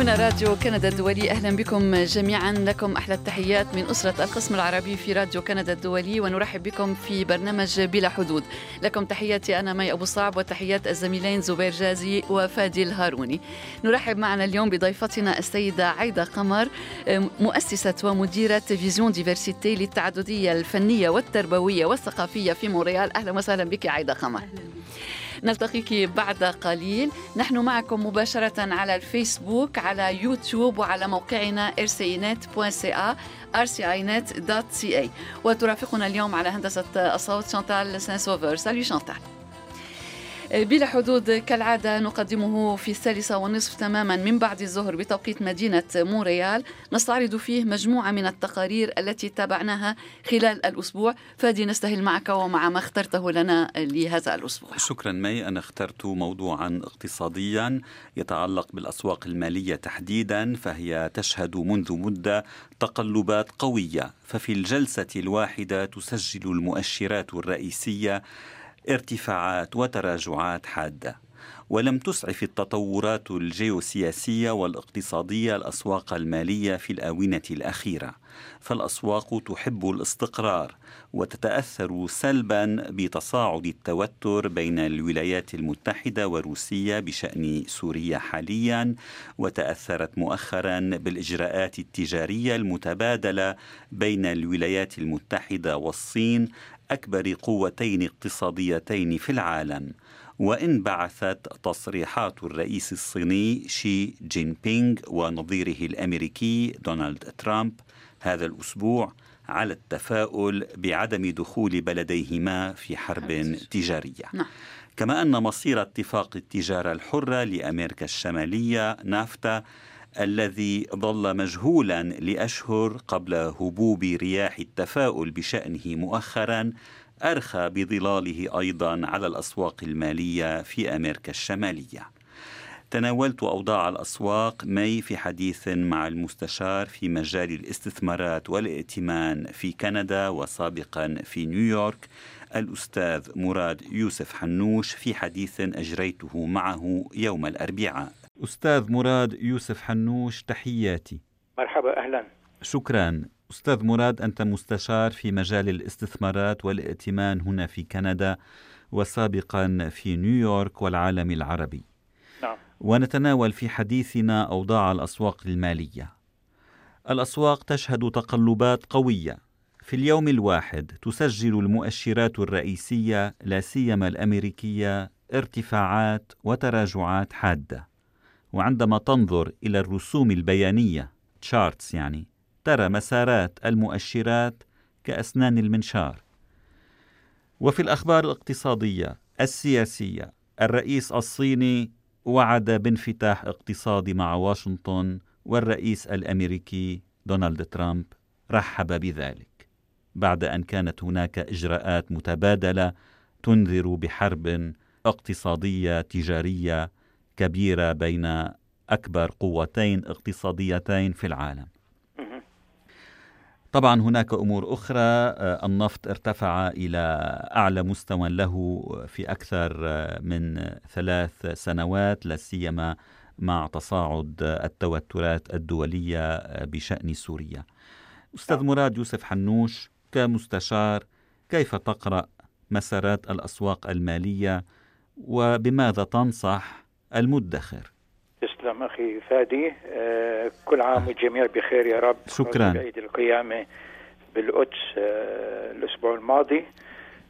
هنا راديو كندا الدولي. أهلا بكم جميعا. لكم أحلى التحيات من أسرة القسم العربي في راديو كندا الدولي ونرحب بكم في برنامج بلا حدود. لكم تحياتي أنا مي أبو صعب وتحيات الزميلين زبير جازي وفادي الهاروني. نرحب معنا اليوم بضيفتنا السيدة عايدة قمر مؤسسة ومديرة Vision Diversité للتعددية الفنية والتربوية والثقافية في مونريال. أهلا وسهلا بك عايدة قمر. نلتقيك بعد قليل. نحن معكم مباشرة على الفيسبوك على يوتيوب وعلى موقعنا rcinet.ca rcinet.ca وترافقنا اليوم على هندسة الصوت شانتال سان سوفر سالي شانتال بلا حدود كالعادة نقدمه في الثالثة والنصف تماما من بعد الظهر بتوقيت مدينة مونريال نستعرض فيه مجموعة من التقارير التي تابعناها خلال الأسبوع. فادي نستهل معك ومع ما اخترته لنا لهذا الأسبوع. شكرا مي. أنا اخترت موضوعا اقتصاديا يتعلق بالأسواق المالية تحديدا فهي تشهد منذ مدة تقلبات قوية. ففي الجلسة الواحدة تسجل المؤشرات الرئيسية ارتفاعات وتراجعات حادة. ولم تسعف التطورات الجيوسياسية والاقتصادية الأسواق المالية في الآونة الأخيرة. فالأسواق تحب الاستقرار وتتأثر سلبا بتصاعد التوتر بين الولايات المتحدة وروسيا بشأن سوريا حاليا وتأثرت مؤخرا بالإجراءات التجارية المتبادلة بين الولايات المتحدة والصين أكبر قوتين اقتصاديتين في العالم وإن بعثت تصريحات الرئيس الصيني شي جين بينغ ونظيره الأمريكي دونالد ترامب هذا الأسبوع على التفاؤل بعدم دخول بلديهما في حرب تجارية نعم. كما أن مصير اتفاق التجارة الحرة لأمريكا الشمالية نافتا الذي ظل مجهولا لأشهر قبل هبوب رياح التفاؤل بشأنه مؤخرا أرخى بظلاله أيضا على الأسواق المالية في أمريكا الشمالية. تناولت أوضاع الأسواق مي في حديث مع المستشار في مجال الاستثمارات والائتمان في كندا وسابقا في نيويورك الأستاذ مراد يوسف حنوش في حديث أجريته معه يوم الأربعاء. أستاذ مراد يوسف حنوش تحياتي. مرحبا أهلا. شكرا. أستاذ مراد أنت مستشار في مجال الاستثمارات والائتمان هنا في كندا وسابقا في نيويورك والعالم العربي. نعم. ونتناول في حديثنا أوضاع الأسواق المالية. الأسواق تشهد تقلبات قوية. في اليوم الواحد تسجل المؤشرات الرئيسية لا سيما الأمريكية ارتفاعات وتراجعات حادة. وعندما تنظر إلى الرسوم البيانية تشارتس يعني ترى مسارات المؤشرات كأسنان المنشار. وفي الأخبار الاقتصادية السياسية الرئيس الصيني وعد بانفتاح اقتصادي مع واشنطن والرئيس الأمريكي دونالد ترامب. رحب بذلك. بعد أن كانت هناك إجراءات متبادلة تنذر بحرب اقتصادية تجارية كبيرة بين أكبر قوتين اقتصاديتين في العالم. طبعا هناك أمور أخرى آه، النفط ارتفع إلى أعلى مستوى له في أكثر آه، من ثلاث سنوات لا سيما مع تصاعد التوترات الدولية آه، بشأن سوريا. أستاذ نعم. مراد يوسف حنوش كمستشار كيف تقرأ مسارات الأسواق المالية وبماذا تنصح المدخر. تسلم أخي فادي. آه كل عام والجميع بخير يا رب. شكرا. عيد القيامة بالقدس آه الأسبوع الماضي.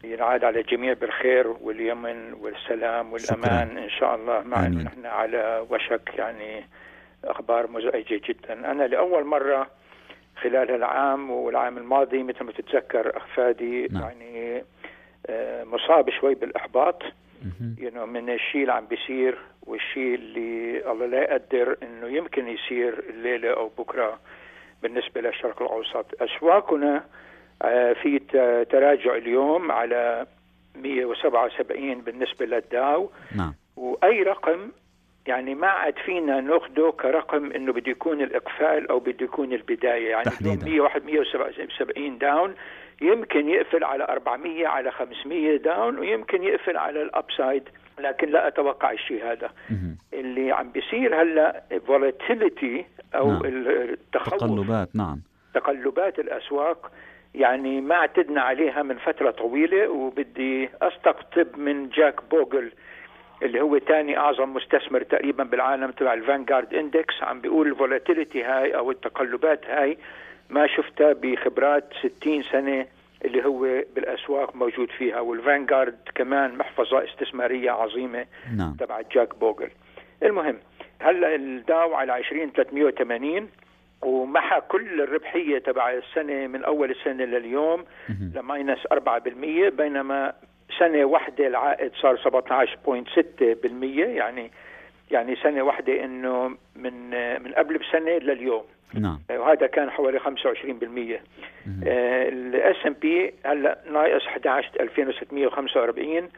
ينعاد على الجميع بالخير واليمن والسلام والأمان. شكرا. إن شاء الله مع انه نحن على وشك يعني أخبار مزعجة جدا. أنا لأول مرة خلال العام والعام الماضي مثل ما تتذكر أخ فادي نعم. يعني مصاب شوي بالاحباط يعني من الشيء اللي عم بيصير والشيء اللي الله لا يقدر إنه يمكن يصير الليلة أو بكرة بالنسبة للشرق الأوسط. أسواقنا آه، في تراجع اليوم على 177 بالنسبة للداو. نعم. وأي رقم يعني ما عاد فينا ناخده كرقم إنه بده يكون الإقفال أو بده يكون البداية. يعني تحديدا. 101 177 down يمكن يقفل على 400 على 500 down ويمكن يقفل على ال upside. لكن لا أتوقع الشيء هذا. اللي عم بيصير هلأ volatility أو نعم. التخوف. تقلبات نعم. تقلبات الأسواق. يعني ما اعتدنا عليها من فترة طويلة وبدي أستقطب من جاك بوغل. اللي هو ثاني أعظم مستثمر تقريبا بالعالم تبع ال Vanguard index. عم بيقول ال volatility هاي أو التقلبات هاي ما شفتها بخبرات 60 سنة اللي هو بالأسواق موجود فيها. وال Vanguard كمان محفظة استثمارية عظيمة نعم. تبع جاك بوغل. المهم هلا الداو على 20 380 ومحى كل الربحية تبع السنة من أول السنة لليوم ل minus 4% بينما سنة واحدة العائد صار 17.6% يعني يعني سنة واحدة إنه من من قبل بسنة لليوم. نعم. وهذا كان حوالي 25% ال S&P هلأ ناقص 11 2645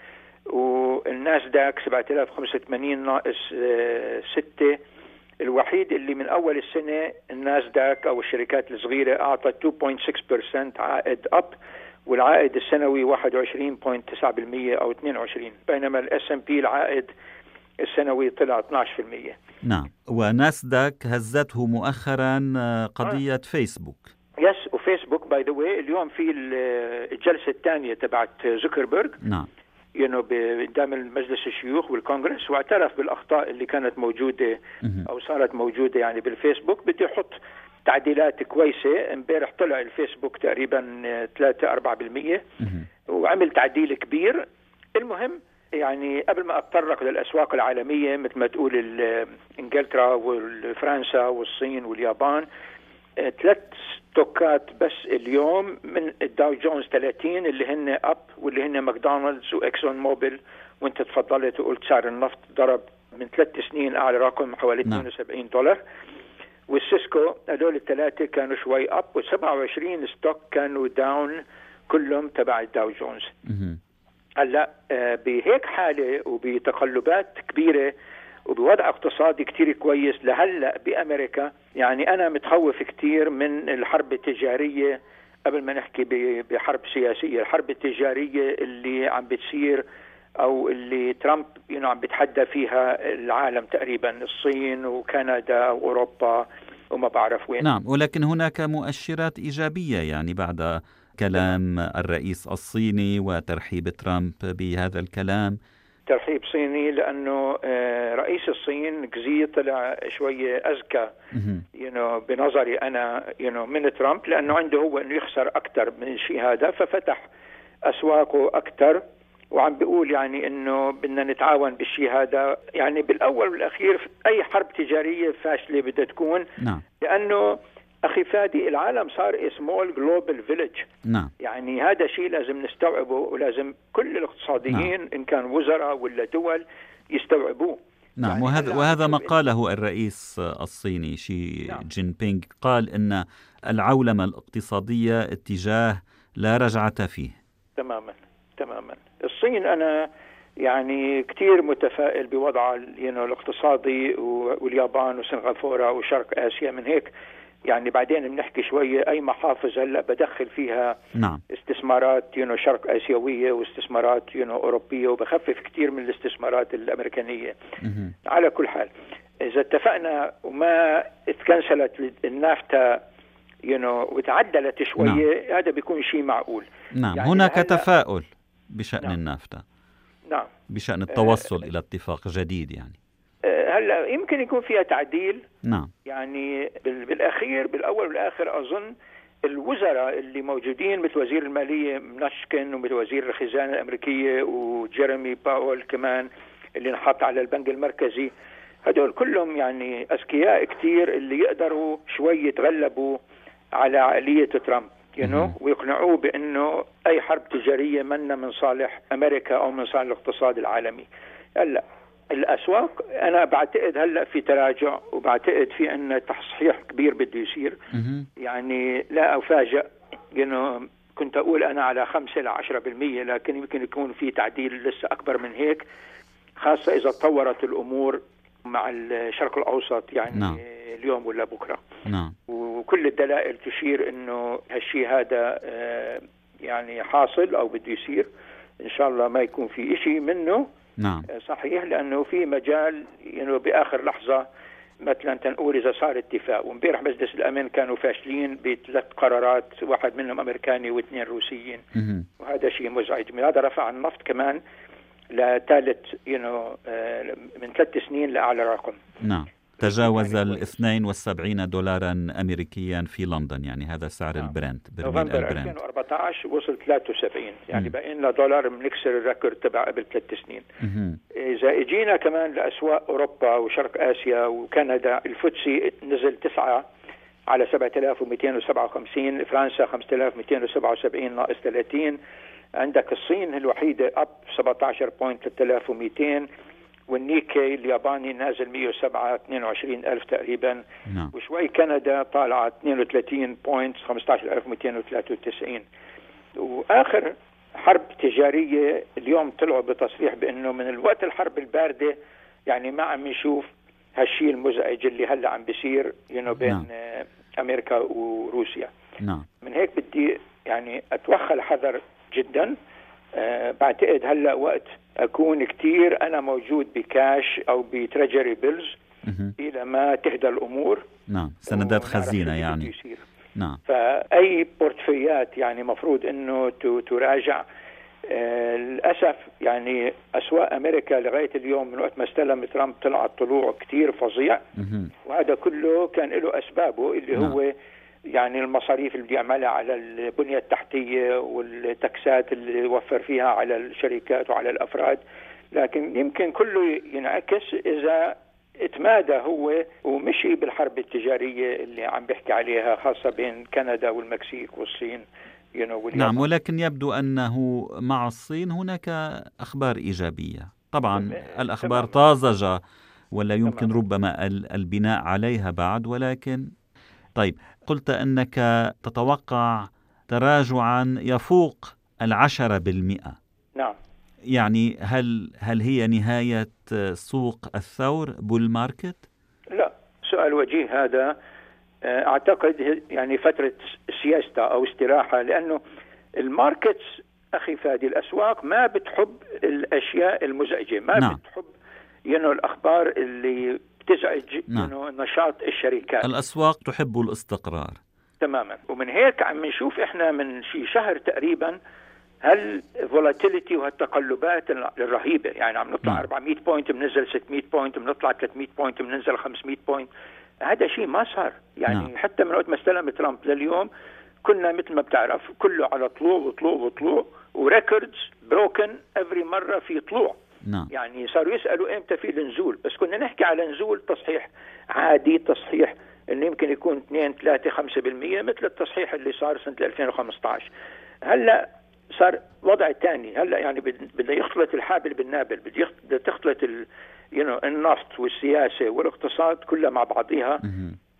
والناسداك 7085 ناقص 6 الوحيد اللي من أول السنة الناسداك أو الشركات الصغيرة اعطت 2.6% عائد up والعائد السنوي 21.9% أو 22 بينما ال S&P العائد السنوي طلع 12% نعم. وناسداك هزته مؤخرا آه، قضية آه. فيسبوك. yes وفيسبوك by the way اليوم في الجلسة الثانية تبعت زوكربيرج نعم. you know قدام مجلس الشيوخ والكونغرس واعترف بالأخطاء اللي كانت موجودة أو صارت موجودة يعني بالفيسبوك بده يحط تعديلات كويسة. امبارح طلع الفيسبوك تقريبا 3 4% وعمل تعديل كبير. المهم يعني قبل ما أتطرق للأسواق العالمية مثل ما تقول إنجلترا وفرنسا والصين واليابان ثلاث stock ات بس اليوم من الداو جونز 30 اللي هن up واللي هن ماكدونالدز وإكسون موبيل. وإنت تفضلت وقلت سعر النفط ضرب من ثلاث سنين أعلى رقم حوالي نعم. 72 دولار. وال Cisco هذول الثلاثة كانوا شوي up و27 stock كانوا down كلهم تبع الداو جونز. هلأ آه، بهيك حالة وبتقلبات كبيرة وبوضع اقتصادي كتير كويس لهلأ بأمريكا. يعني أنا متخوف كتير من الحرب التجارية قبل ما نحكي بحرب سياسية، الحرب التجارية اللي عم بتصير أو اللي ترامب you know عم بيتحدى فيها العالم تقريبا الصين وكندا وأوروبا وما بعرف وين. نعم ولكن هناك مؤشرات إيجابية يعني بعد كلام الرئيس الصيني وترحيب ترامب بهذا الكلام. ترحيب صيني لأنه آه، رئيس الصين كزي طلع شوية اذكى you بنظري أنا you من ترامب لأنه عنده هو إنه يخسر أكثر من الشيء هذا ففتح أسواقه أكثر وعم بيقول يعني إنه بدنا نتعاون بالشيء هذا يعني بالأول والأخير أي حرب تجارية فاشلة بدها تكون نعم. لأنه أخي فادي العالم صار small global village نعم. يعني هذا شيء لازم نستوعبه ولازم كل الاقتصاديين نعم. إن كان وزراء ولا دول يستوعبوه. نعم يعني وهذا وهذا ما قاله الرئيس الصيني شي نعم. جين بينغ قال إن العولمة الاقتصادية اتجاه لا رجعة فيه. تماما تماما. الصين أنا يعني كثير متفائل بوضعها الاقتصادي واليابان وسنغافورة وشرق آسيا من هيك. يعني بعدين بنحكي شوية أي محافظ هلأ بدخل فيها نعم. استثمارات يونو شرق آسيوية واستثمارات يونو أوروبية وبخفف كثير من الاستثمارات الأمريكانية مه. على كل حال إذا اتفقنا وما اتكنسلت النافتا يونو وتعدلت شوية نعم. هذا بيكون شيء معقول نعم يعني هناك تفاؤل بشأن نعم. النافتا نعم بشأن التوصل آه إلى اتفاق جديد يعني هلا يمكن يكون فيها تعديل. نعم. يعني بالأخير بالأول والآخر أظن الوزراء اللي موجودين مثل وزير المالية منشكن ومثل وزير الخزانة الأمريكية وجيريمي باول كمان اللي انحط على البنك المركزي هدول كلهم يعني أذكياء كثير اللي يقدروا شوي يتغلبوا على عقلية ترامب you know, ويقنعوه بأنه أي حرب تجارية منا من صالح أمريكا أو من صالح الاقتصاد العالمي. هلا الأسواق أنا بعتقد هلأ في تراجع وبعتقد في إن تصحيح كبير بده يصير. يعني لا افاجئ انه كنت أقول أنا على 5 ل 10% لكن يمكن يكون في تعديل لسه أكبر من هيك خاصة إذا تطورت الأمور مع الشرق الأوسط يعني نعم. اليوم ولا بكرة. نعم. وكل الدلائل تشير إنه هالشيء هذا آه، يعني حاصل أو بده يصير. إن شاء الله ما يكون في شيء منه. نعم. صحيح لأنه في مجال انه بآخر لحظة مثلا تنقول إذا صار اتفاق. وإمبارح مجلس الأمن كانوا فاشلين بثلاث قرارات واحد منهم أمريكاني واثنين روسيين. وهذا شيء مزعج. هذا رفع النفط كمان لثالث يو من ثلاث سنين لأعلى رقم. نعم. تجاوز ال 72 دولارا أمريكيا في لندن يعني هذا سعر نعم. البرنت برميل البرنت. 2014 وصل 73 يعني بقى لنا دولار بنكسر ال record تبع قبل ثلاث سنين. مم. إذا إجينا كمان لأسواق أوروبا وشرق آسيا وكندا الفوتسي نزل 9 على 7257 فرنسا 5277 ناقص 30 عندك الصين الوحيدة up 17.3200 والنيكي الياباني نازل 107 22 ألف تقريبا نعم. وشوي كندا طالعة 32 point 15293 وآخر حرب تجارية اليوم طلعوا بتصريح بأنه من الوقت الحرب الباردة يعني ما عم نشوف هالشيء المزعج اللي هلأ عم بيصير you know بين نعم. أمريكا وروسيا نعم. من هيك بدي يعني أتوخى الحذر جدا أه بعتقد هلأ وقت أكون كثير أنا موجود بكاش أو ب treasury bills إلى ما تهدى الأمور. نعم سندات خزينة يعني. يصير. نعم. فأي portfolio يعني مفروض إنه تراجع. آه للأسف يعني أسواق أمريكا لغاية اليوم من وقت ما استلم ترامب طلع طلوع كثير فظيع. وهذا كله كان له أسبابه اللي نعم. هو يعني المصاريف اللي بيعملها على البنية التحتية والتكسات اللي وفر فيها على الشركات وعلى الأفراد. لكن يمكن كله ينعكس إذا اتمادى هو ومشي بالحرب التجارية اللي عم بيحكي عليها خاصة بين كندا والمكسيك والصين نعم ولكن يبدو أنه مع الصين هناك أخبار إيجابية. طبعا الأخبار طازجة ولا يمكن ربما البناء عليها بعد ولكن طيب قلت أنك تتوقع تراجعا يفوق العشرة بالمئة نعم يعني هل هل هي نهاية سوق الثور بول ماركت؟ لا سؤال وجيه هذا أعتقد يعني فترة siesta أو استراحة لأنه ال markets أخي فادي الأسواق ما بتحب الأشياء المزعجة ما نعم. بتحب يعني الأخبار اللي بتزعج نعم. انه نشاط الشركات. الأسواق تحب الاستقرار. تماما. ومن هيك عم نشوف إحنا من شي شهر تقريبا هال volatility وهالتقلبات الرهيبة. يعني عم نطلع نعم. 400 point بننزل 600 point بنطلع 300 point بننزل 500 point هذا شيء ما صار. يعني نعم. حتى من وقت ما استلم ترامب لليوم كنا مثل ما بتعرف كله على طلوع وطلوع وطلوع و records broken every مرة في طلوع. نعم. يعني صاروا يسألوا إمتى في النزول بس كنا نحكي على نزول تصحيح عادي تصحيح إنه يمكن يكون 2 3 5% مثل التصحيح اللي صار سنة 2015 هلأ صار وضع ثاني هلأ يعني بده يختلط الحابل بالنابل بده تختلط ال... you know, النفط والسياسة والاقتصاد كلها مع بعضيها.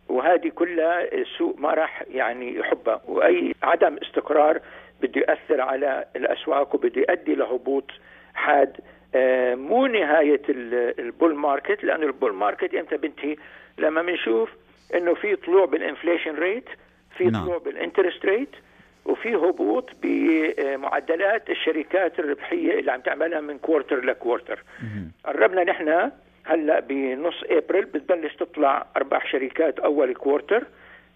وهذه كلها السوق ما راح يعني يحبها. وأي عدم استقرار بده ياثر على الأسواق وبده يؤدي لهبوط حاد مو نهاية ال bull market لأنه ال bull market إمتى بنتهي لما بنشوف إنه في طلوع بال inflation rate في نعم. طلوع بال interest rate وفي هبوط بمعدلات الشركات الربحية اللي عم تعملها من quarter ل quarter قربنا نحن هلأ بنص ابريل بتبلش تطلع أرباح شركات أول quarter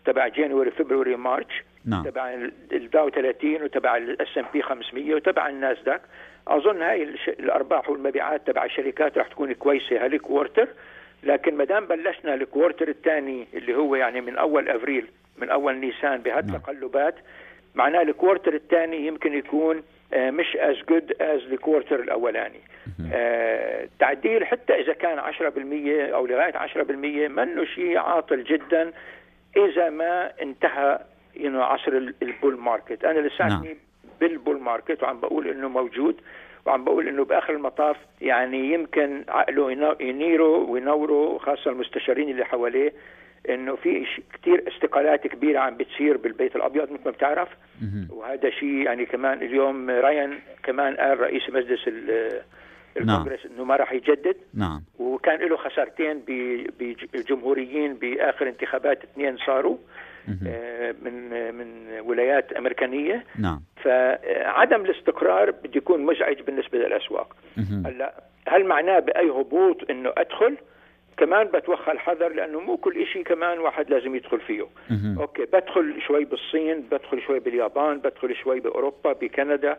تبع January February March نعم. تبع الداو 30 وتبع ال S&P 500 وتبع الناسداك أظن هاي الأرباح والمبيعات تبع الشركات رح تكون كويسة هال quarter. لكن ما دام بلشنا ال quarter الثاني اللي هو يعني من أول أفريل من أول نيسان بهالتقلبات معناه ال quarter الثاني يمكن يكون مش as good as ال quarter الأولاني. آه تعديل حتى إذا كان 10% أو لغاية 10% منه شيء عاطل جدا إذا ما انتهى you know عصر ال bull market أنا لساتني نعم. بال bull market وعم بقول إنه موجود وعم بقول إنه بآخر المطاف يعني يمكن عقله ينيره وينوره خاصة المستشارين اللي حواليه إنه في كثير استقالات كبيرة عم بتصير بالبيت الأبيض مثل ما بتعرف. وهذا شيء يعني كمان اليوم رايان كمان قال رئيس مجلس الكونغرس إنه ما راح يجدد. نعم. وكان له خسارتين بجمهوريين بآخر انتخابات اثنين صاروا. من من ولايات أمريكانية. نعم. فعدم الاستقرار بده يكون مزعج بالنسبة للأسواق. هلا هل معناه بأي هبوط إنه أدخل؟ كمان بتوخى الحذر لأنه مو كل شيء كمان واحد لازم يدخل فيه. okay بدخل شوي بالصين بدخل شوي باليابان بدخل شوي بأوروبا بكندا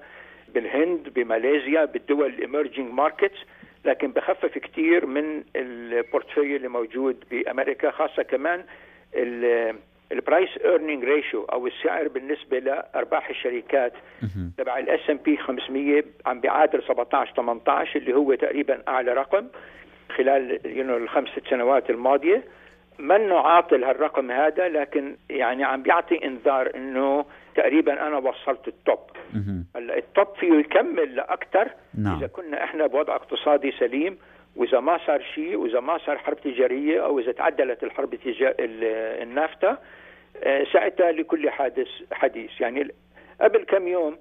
بالهند بماليزيا بالدول ال emerging markets لكن بخفف كثير من ال portfolio اللي موجود بأمريكا خاصة كمان ال price earning ratio أو السعر بالنسبة لأرباح الشركات. تبع ال S&P 500 عم بيعادل 17 18 اللي هو تقريبا أعلى رقم خلال الخمس ست سنوات الماضية منه عاطل هالرقم هذا لكن يعني عم بيعطي إنذار إنه تقريبا أنا وصلت ال top. هلأ ال top فيه يكمل لأكثر نعم. إذا كنا إحنا بوضع اقتصادي سليم وإذا ما صار شيء وإذا ما صار حرب تجارية أو إذا تعدلت الحرب التجا... ال- النافتا آه، ساعتها لكل حادث حديث يعني قبل كم يوم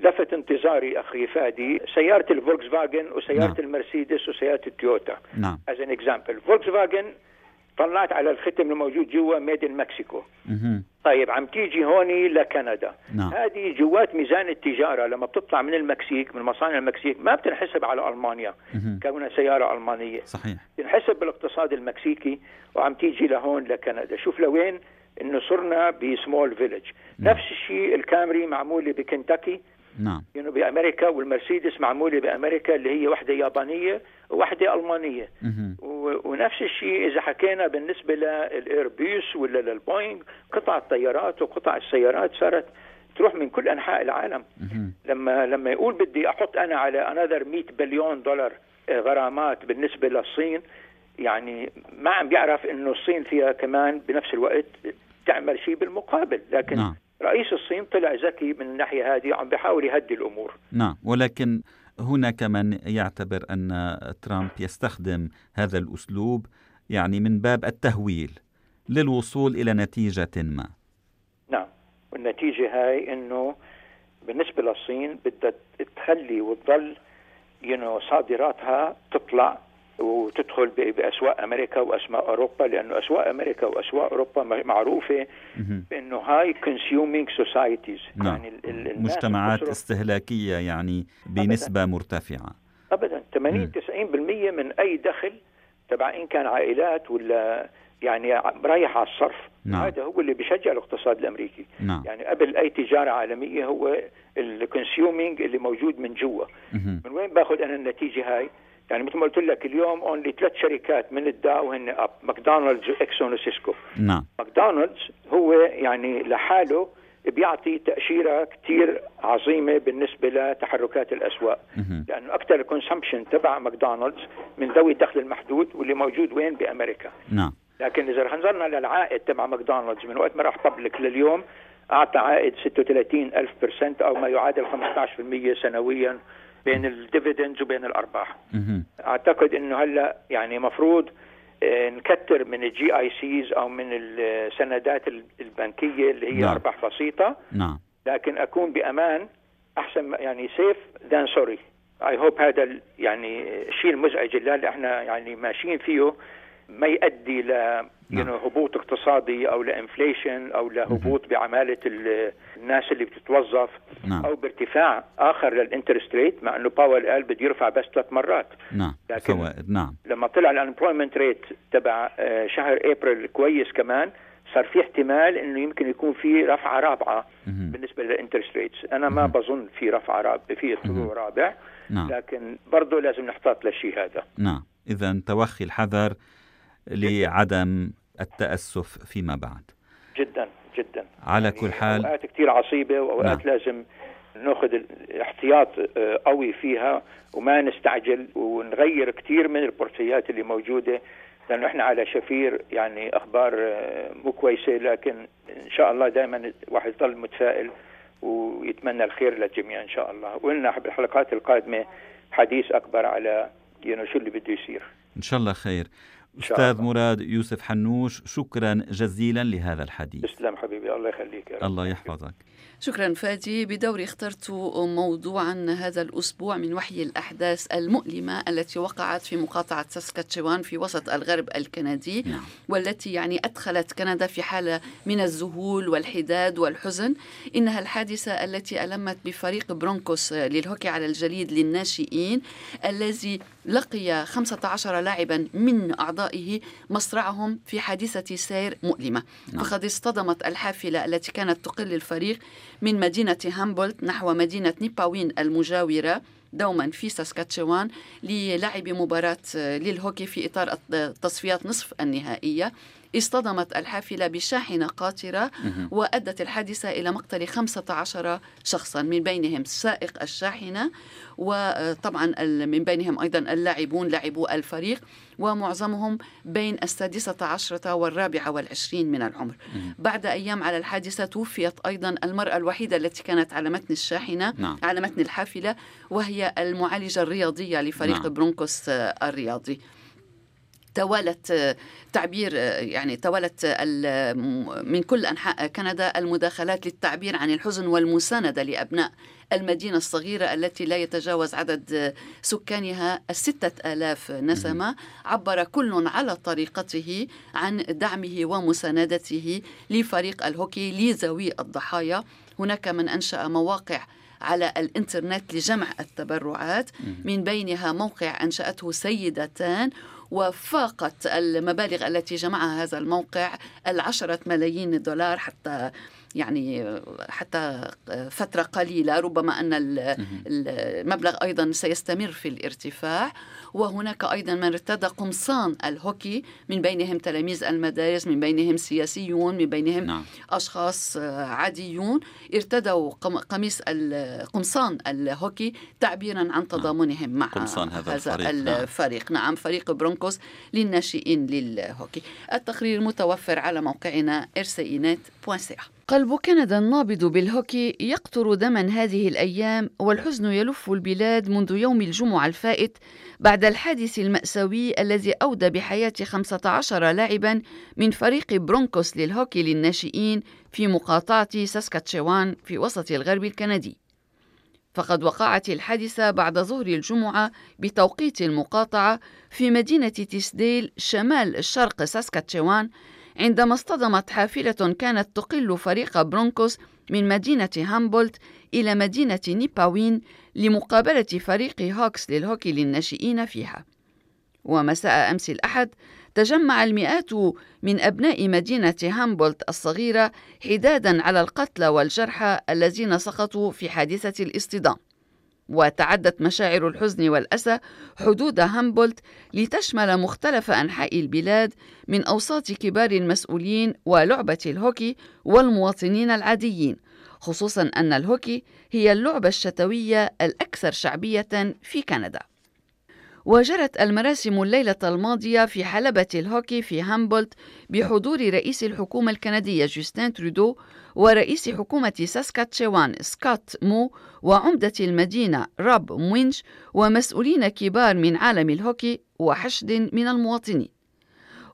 لفت أنظاري أخي فادي سيارة الفولكس فاجن وسيارة. نعم. المرسيدس وسيارة التويوتا نعم as an example فولكس فاجن طلعت على الختم الموجود جوا made in Mexico. طيب عم تيجي هوني لكندا نعم. هذه جوات ميزان التجارة لما بتطلع من المكسيك من مصانع المكسيك ما بتنحسب على ألمانيا مهم. كونها سيارة ألمانية صحيح تنحسب بالاقتصاد المكسيكي وعم تيجي لهون لكندا شوف لوين إنه صرنا ب small village نعم. نفس الشيء الكامري معمولة بكنتاكي نعم يعني بأمريكا والمرسيدس معمولة بأمريكا اللي هي واحدة يابانية وواحدة ألمانية مهم. و- ونفس الشيء إذا حكينا بالنسبة لل Airbus ولا للبوينغ قطع الطيارات وقطع السيارات صارت تروح من كل أنحاء العالم. لما لما يقول بدي أحط أنا على another 100 بليون دولار آه، غرامات بالنسبة للصين يعني ما عم بيعرف إنه الصين فيها كمان بنفس الوقت تعمل شيء بالمقابل لكن نعم. رئيس الصين طلع ذكي من الناحية هذه عم بيحاول يهدي الأمور. نعم ولكن هناك من يعتبر أن ترامب يستخدم هذا الأسلوب يعني من باب التهويل للوصول إلى نتيجة ما. نعم والنتيجة هاي إنه بالنسبة للصين بدها تخلي وتضل ينو صادراتها تطلع وتدخل بأسواق أمريكا واسواق أوروبا لأنه أسواق أمريكا وأسواق أوروبا معروفة. بأنه high consuming societies. يعني مجتمعات استهلاكية يعني بنسبة مرتفعة. ابدا. 80 90% من أي دخل تبع إن كان عائلات ولا يعني رايح على الصرف نعم. هذا هو اللي بيشجع الاقتصاد الأمريكي. نعم. يعني قبل أي تجارة عالمية هو ال consuming اللي موجود من جوا. من وين باخذ أنا النتيجة هاي؟ يعني مثل ما قلت لك اليوم only ثلاث شركات من الداو هن up ماكدونالدز واكسون وسيسكو نعم. ماكدونالدز هو يعني لحاله بيعطي تأشيرة كتير عظيمة بالنسبة لتحركات الأسواق. لأنه أكثر ال consumption تبع ماكدونالدز من ذوي الدخل المحدود واللي موجود وين؟ بأمريكا. نعم. لكن إذا رح نظرنا للعائد تبع ماكدونالدز من وقت ما راح public لليوم أعطى عائد 36 ألف percent أو ما يعادل 15% سنويا. بين ال dividends وبين الأرباح مهم. أعتقد إنه هلأ يعني مفروض آه، نكتر من ال GICs أو من السندات البنكية اللي هي نعم. أرباح بسيطة نعم لكن أكون بأمان أحسن يعني safe than sorry I hope هذا يعني الشيء المزعج اللي إحنا يعني ماشيين فيه ما يؤدي ل نعم. يعني هبوط اقتصادي أو ل inflation أو لهبوط بعمالة ال- الناس اللي بتتوظف نعم. أو بارتفاع آخر لل interest rate مع إنه باول قال بده يرفع بس ثلاث مرات. نعم. لكن- فوائد نعم. لما طلع ال unemployment rate تبع آه، شهر إبريل كويس كمان صار في احتمال إنه يمكن يكون في رفعة رابعة مهم. بالنسبة لل interest rates. أنا ما. بظن في رفعة رابعه في طلوع رابع نعم. لكن برضه لازم نحتاط للشيء هذا. نعم. إذا توخي الحذر لعدم التأسف فيما بعد. جدا جدا. على يعني كل حال أوقات كثير عصيبة وأوقات نعم. لازم ناخذ الاحتياط آه، قوي فيها وما نستعجل ونغير كثير من البورتفوليات اللي موجودة لأنه إحنا على شفير يعني أخبار آه، مو كويسة لكن إن شاء الله دائما الواحد يضل متفائل ويتمنى الخير للجميع إن شاء الله. وقلنا بالحلقات القادمة حديث أكبر على يعني شو اللي بده يصير. إن شاء الله خير. أستاذ مراد يوسف حنوش شكرا جزيلا لهذا الحديث. تسلم حبيبي الله يخليك. الله يحفظك. شكرا فادي بدوري اخترت موضوعا هذا الأسبوع من وحي الأحداث المؤلمة التي وقعت في مقاطعة ساسكاتشوان في وسط الغرب الكندي نعم. والتي يعني أدخلت كندا في حالة من الذهول والحداد والحزن إنها الحادثة التي ألمت بفريق برونكوس للهوكي على الجليد للناشئين الذي لقي 15 لاعبا من أعضائه مصرعهم في حادثة سير مؤلمة نعم. فقد اصطدمت الحافلة التي كانت تقل الفريق من مدينة هامبولت نحو مدينة نيباوين المجاورة دوما في ساسكاتشوان للعب مباراة للهوكي في إطار تصفيات نصف النهائية. اصطدمت الحافلة بشاحنة قاطرة وأدت الحادثة إلى مقتل 15 شخصا من بينهم سائق الشاحنة وطبعا من بينهم أيضا اللاعبون لاعبو الفريق ومعظمهم بين السادسة عشرة والرابعة والعشرين من العمر بعد أيام على الحادثة توفيت أيضا المرأة الوحيدة التي كانت على متن الشاحنة نعم. على متن الحافلة وهي المعالجة الرياضية لفريق نعم. برونكوس الرياضي توالت تعبير يعني توالت من كل أنحاء كندا المداخلات للتعبير عن الحزن والمساندة لأبناء المدينة الصغيرة التي لا يتجاوز عدد سكانها الستة آلاف نسمة. عبر كل على طريقته عن دعمه ومساندته لفريق الهوكي لذوي الضحايا. هناك من أنشأ مواقع على الإنترنت لجمع التبرعات. من بينها موقع أنشأته سيدتان. وفاقت المبالغ التي جمعها هذا الموقع العشرة ملايين دولار حتى يعني حتى فترة قليلة ربما أن المبلغ أيضا سيستمر في الارتفاع. وهناك أيضا من ارتدى قمصان الهوكي من بينهم تلاميذ المدارس من بينهم سياسيون من بينهم نعم. أشخاص عاديون ارتدوا قميص قمصان الهوكي تعبيرا عن نعم. تضامنهم مع قمصان هذا, هذا الفريق, نعم. الفريق. نعم. نعم فريق برونكوس للناشئين للهوكي التقرير متوفر على موقعنا rcinet.ca قلب كندا النابض بالهوكي يقطر دما هذه الأيام والحزن يلف البلاد منذ يوم الجمعة الفائت بعد الحادث المأساوي الذي أودى بحياة 15 لاعبا من فريق برونكوس للهوكي للناشئين في مقاطعة ساسكاتشوان في وسط الغرب الكندي. فقد وقعت الحادثة بعد ظهر الجمعة بتوقيت المقاطعة في مدينة تيسديل شمال شرق ساسكاتشوان عندما اصطدمت حافلة كانت تقل فريق برونكوس من مدينة هامبولت إلى مدينة نيباوين لمقابلة فريق هوكس للهوكي للناشئين فيها. ومساء أمس الأحد تجمع المئات من أبناء مدينة هامبولت الصغيرة حدادا على القتلى والجرحى الذين سقطوا في حادثة الاصطدام. وتعدت مشاعر الحزن والأسى حدود هامبولت لتشمل مختلف أنحاء البلاد من أوساط كبار المسؤولين ولعبة الهوكي والمواطنين العاديين خصوصا أن الهوكي هي اللعبة الشتوية الأكثر شعبية في كندا. وجرت المراسم الليلة الماضية في حلبة الهوكي في هامبولت بحضور رئيس الحكومة الكندية جوستين ترودو ورئيس حكومة ساسكاتشوان سكوت مو وعمدة المدينة راب موينش ومسؤولين كبار من عالم الهوكي وحشد من المواطنين.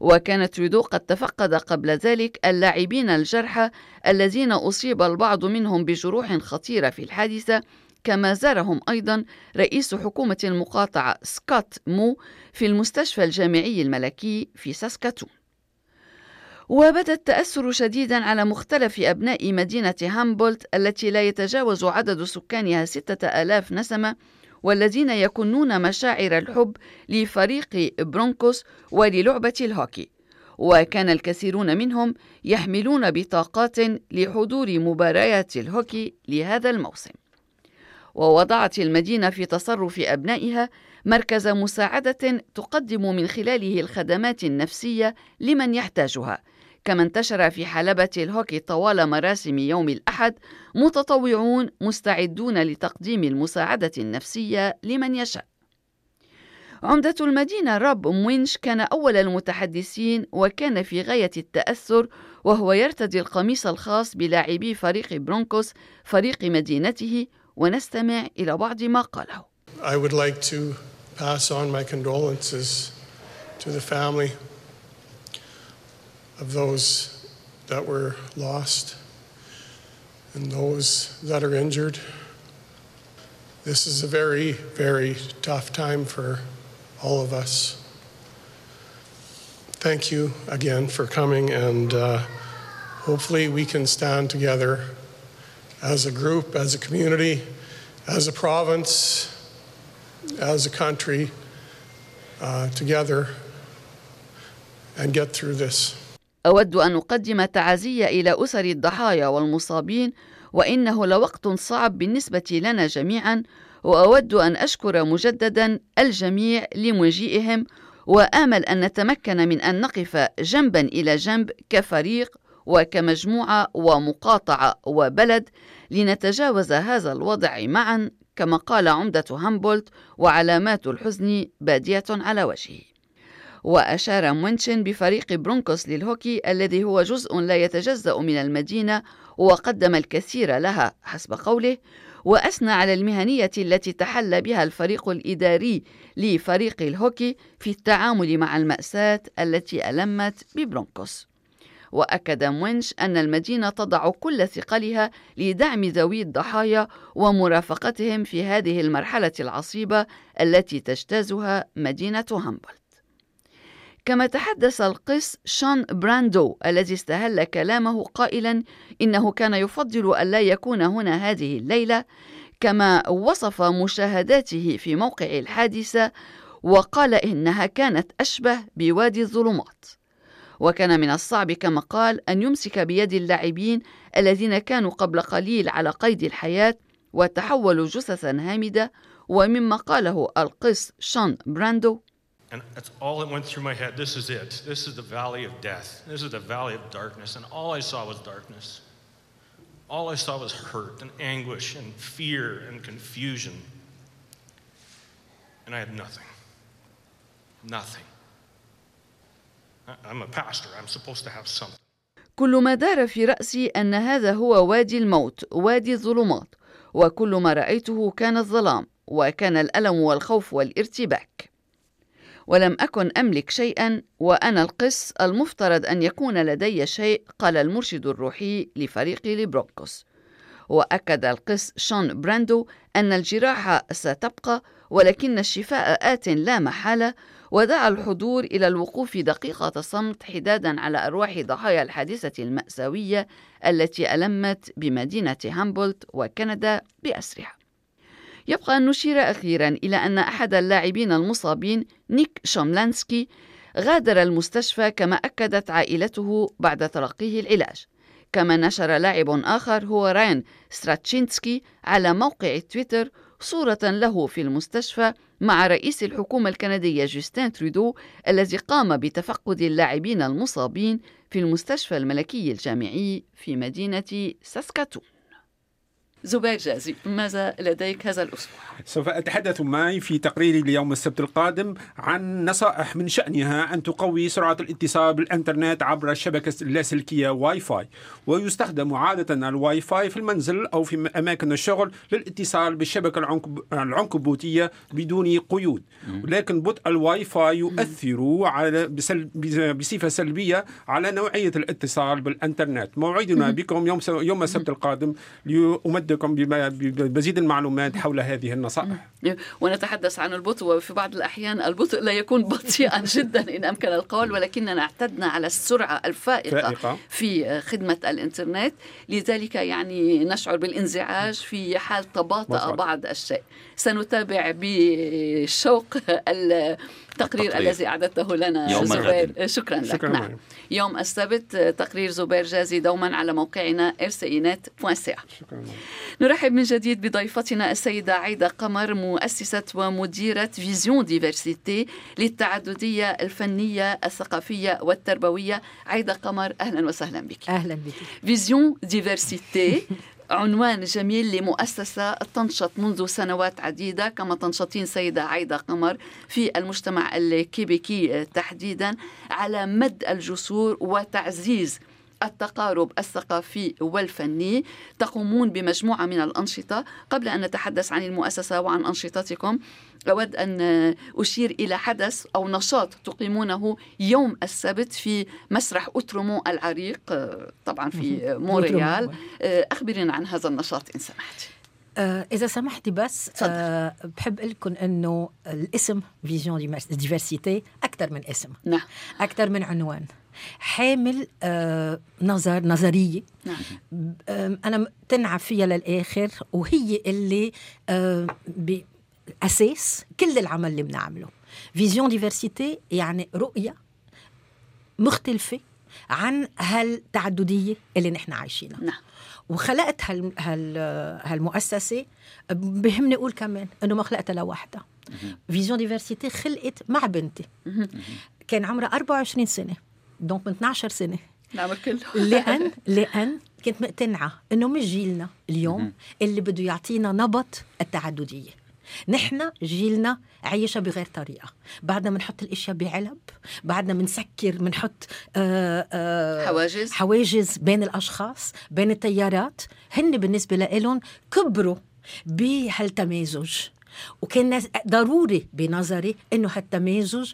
وكان ترودو قد تفقد قبل ذلك اللاعبين الجرحى الذين أصيب البعض منهم بجروح خطيرة في الحادثة كما زارهم أيضا رئيس حكومة المقاطعة سكوت مو في المستشفى الجامعي الملكي في ساسكاتون. وبدا التأثر شديدا على مختلف أبناء مدينة هامبولت التي لا يتجاوز عدد سكانها ستة آلاف نسمة والذين يكنون مشاعر الحب لفريق برونكوس وللعبة الهوكي. وكان الكثيرون منهم يحملون بطاقات لحضور مباريات الهوكي لهذا الموسم. ووضعت المدينة في تصرف أبنائها مركز مساعدة تقدم من خلاله الخدمات النفسية لمن يحتاجها. كما انتشر في حلبة الهوكي طوال مراسم يوم الأحد متطوعون مستعدون لتقديم المساعدة النفسية لمن يشاء. عمدة المدينة راب موينش كان أول المتحدثين وكان في غاية التأثر وهو يرتدي القميص الخاص بلاعبي فريق برونكوس فريق مدينته ونستمع إلى بعض ما قاله. I would like to pass on my condolences to the family of those that were lost and those that are injured. This is a very, very tough time for all of us. Thank you again for coming, and uh, hopefully, we can stand together as a group, as a community, as a province, as a country, uh, together and get through this. أود أن أقدم تعازي إلى أسر الضحايا والمصابين وإنه لوقت صعب بالنسبة لنا جميعا وأود أن أشكر مجددا الجميع لمجيئهم وآمل أن نتمكن من أن نقف جنبا إلى جنب كفريق وكمجموعة ومقاطعة وبلد لنتجاوز هذا الوضع معا كما قال عمدة هامبولت وعلامات الحزن بادية على وجهه. وأشاد موينش بفريق برونكوس للهوكي الذي هو جزء لا يتجزأ من المدينة وقدم الكثير لها حسب قوله وأثنى على المهنية التي تحلى بها الفريق الإداري لفريق الهوكي في التعامل مع المأساة التي ألمت ببرونكوس. وأكد موينش أن المدينة تضع كل ثقلها لدعم ذوي الضحايا ومرافقتهم في هذه المرحلة العصيبة التي تجتازها مدينة هامبولت. كما تحدث القس شون براندو الذي استهل كلامه قائلا إنه كان يفضل ألا يكون هنا هذه الليلة كما وصف مشاهداته في موقع الحادثة وقال إنها كانت أشبه بوادي الظلمات. وكان من الصعب كما قال أن يمسك بيد اللاعبين الذين كانوا قبل قليل على قيد الحياة وتحولوا جثثا هامدة ومما قاله القس شون براندو. And that's all that went through my head. This is it. This is the valley of death. This is the valley of darkness. And all I saw was darkness. All I saw was hurt and anguish and fear and confusion. And I had nothing. Nothing. I'm a pastor. I'm supposed to have something. كل ما دار في رأسي أن هذا هو وادي الموت وادي الظلمات وكل ما رأيته كان الظلام وكان الألم والخوف والارتباك ولم أكن أملك شيئا وأنا القس المفترض أن يكون لدي شيء قال المرشد الروحي لفريق لبروكوس وأكد القس شون براندو أن الجراح ستبقى ولكن الشفاء آت لا محالة ودعا الحضور إلى الوقوف دقيقة صمت حدادا على أرواح ضحايا الحادثة المأساوية التي ألمت بمدينة هامبولت وكندا بأسرها. يبقى أن نشير أخيرا إلى أن أحد اللاعبين المصابين نيك شوملانسكي غادر المستشفى كما أكدت عائلته بعد تلقيه العلاج. كما نشر لاعب آخر هو راين ستراتشينسكي على موقع تويتر صورة له في المستشفى مع رئيس الحكومة الكندية جوستين ترودو الذي قام بتفقد اللاعبين المصابين في المستشفى الملكي الجامعي في مدينة ساسكاتون زبير جازي ماذا لديك هذا الأسبوع؟ سوف أتحدث معي في تقريري ليوم السبت القادم عن نصائح من شأنها أن تقوي سرعة الاتصال بالإنترنت عبر الشبكة اللاسلكية واي فاي ويستخدم عادة الواي فاي في المنزل أو في أماكن الشغل للاتصال بالشبكة العنكبوتية بدون قيود. ولكن بطء الواي فاي يؤثر على بصفة سلبية على نوعية الاتصال بالإنترنت. موعدنا بكم يوم يوم السبت القادم لأمد نمدكم بمزيد المعلومات حول هذه النصائح. ونتحدث عن البطء وفي بعض الأحيان البطء لا يكون بطيئا جدا إن أمكن القول ولكننا اعتدنا على السرعة الفائقة فائقة. في خدمة الإنترنت. لذلك يعني نشعر بالانزعاج في حال تباطأ بعض الشيء. سنتابع بشوق التقرير. الذي أعددته لنا يوم زبير. شكرا لك. شكرا نعم. يوم السبت تقرير زبير جازي دوما على موقعنا rcinet.ca نرحب من جديد بضيفتنا السيدة عايدة قمر مؤسسة ومديرة Vision Diversité للتعددية الفنية الثقافية والتربوية. عايدة قمر أهلا وسهلا بك. أهلا بك. Vision Diversité. عنوان جميل لمؤسسة تنشط منذ سنوات عديدة كما تنشطين سيدة عايدة قمر في المجتمع الكيبيكي تحديدا على مد الجسور وتعزيز التقارب الثقافي والفني. تقومون بمجموعة من الأنشطة. قبل أن نتحدث عن المؤسسة وعن أنشطتكم أود أن أشير إلى حدث أو نشاط تقيمونه يوم السبت في مسرح أوترمون العريق طبعا في مونريال أخبرنا عن هذا النشاط إن سمحتي آه إذا سمحتي بس آه بحب لكم إنه الاسم Vision Diversité أكثر من اسم. نعم. أكثر من عنوان. حامل آه نظر نظرية. نعم. آه أنا تنعى فيها للآخر وهي اللي آه أساس كل العمل اللي بنعمله. Vision Diversité يعني رؤية مختلفة عن هالتعددية اللي نحن عايشينها. نعم. وخلقت هال هال هالمؤسسة بهمني أقول كمان إنه ما خلقتها لوحدها. Vision Diversité خلقت مع بنتي. كان عمرها 24 سنة. donc من 12 سنة. نعم كله. لأن لأن كنت مقتنعة إنه مش جيلنا اليوم اللي بده يعطينا نبض التعددية. نحن جيلنا عيشها بغير طريقة. بعدنا بنحط الأشياء بعلب بعدنا بنسكر بنحط آه، آه، حواجز. حواجز بين الأشخاص بين التيارات. هن بالنسبة لهم كبروا بهالتمازج وكان ضروري بنظري إنه هالتمازج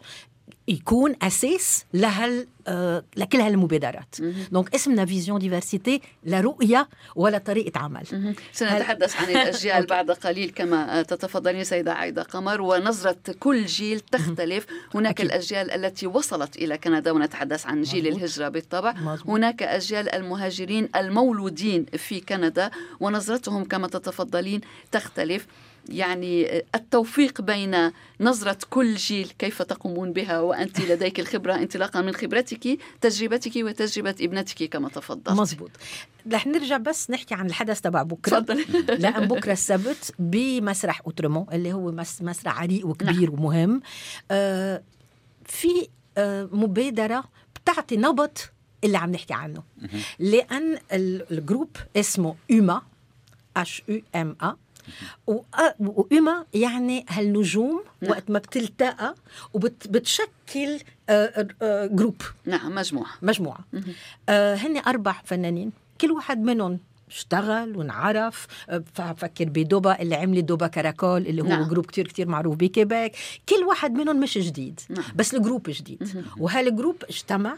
يكون أساس لهال آه لكل هالمبادرات. donc اسمنا Vision Diversité لا رؤية ولا طريقة عمل. سنتحدث عن الأجيال بعد قليل كما تتفضلين سيدة عايدة قمر ونظرة كل جيل تختلف. هناك أكيد. الأجيال التي وصلت إلى كندا ونتحدث عن جيل مزبوط. الهجرة بالطبع. مزبوط. هناك أجيال المهاجرين المولودين في كندا ونظرتهم كما تتفضلين تختلف. يعني التوفيق بين نظرة كل جيل كيف تقومون بها وأنت لديك الخبرة انطلاقا من خبرتك تجربتك وتجربة ابنتك كما تفضلت. مزبوط رح نرجع بس نحكي عن الحدث تبع بكرة. تفضل. لأن بكرة السبت بمسرح أوترمو اللي هو مسرح عريق وكبير نعم. ومهم. آه في آه مبادرة بتعطي نبط اللي عم نحكي عنه. لأن الجروب اسمه أوما H U M A وإما يعني هالنجوم نعم. وقت ما بتلتقى وبتشكل groupe نعم مجموعة. مجموعة. آه هن أربع فنانين. كل واحد منهم اشتغل ونعرف ففكر ب Doba اللي عمل DobaCaracol اللي هو نعم. groupe كتير كتير معروف بكيبيك. كل واحد منهم مش جديد نعم. بس ال groupe جديد. وهال groupe اجتمع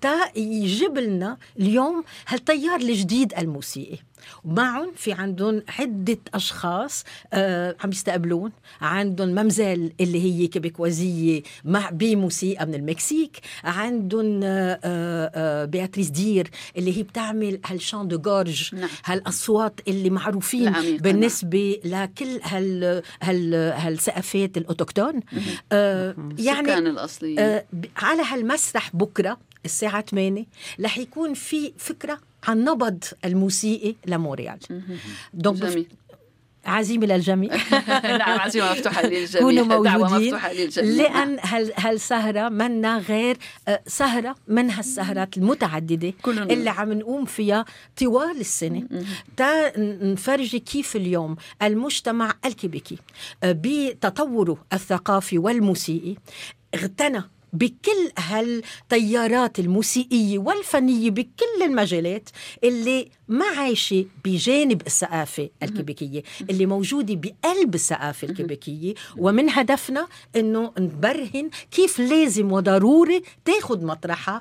تا يجيب لنا اليوم هالتيار الجديد الموسيقي. ومعهم في عندهم عدة أشخاص آه عم يستقبلون. عندهم Mamselle اللي هي كيبيكوازية مع بموسيقى من المكسيك. عندهم آه آه بياتريس دير اللي هي بتعمل هال chants de gorge نعم. هالأصوات اللي معروفين بالنسبة نعم. لكل هال هال هالثقافات ال autochtones. آه يعني الأصليين. آه على هالمسرح بكرة الساعة 8 رح يكون في فكرة عن نبض الموسيقي لمونريال. دونك عزيمه للجميع. نعم عزيمه مفتوحة للجميع كونوا موجودين لأن هالسهره منا غير آه، سهرة من هالسهرات المتعددة اللي عم نقوم فيها طوال السنة. تا نفرجي كيف اليوم المجتمع الكيبيكي آه، بتطوره الثقافي والموسيقي اغتنى بكل هالتيارات الموسيقية والفنية بكل المجالات اللي ما عايشة بجانب الثقافة الكيبيكية اللي موجودة بقلب الثقافة الكيبيكية. ومن هدفنا أنه نبرهن كيف لازم وضروري تاخد مطرحها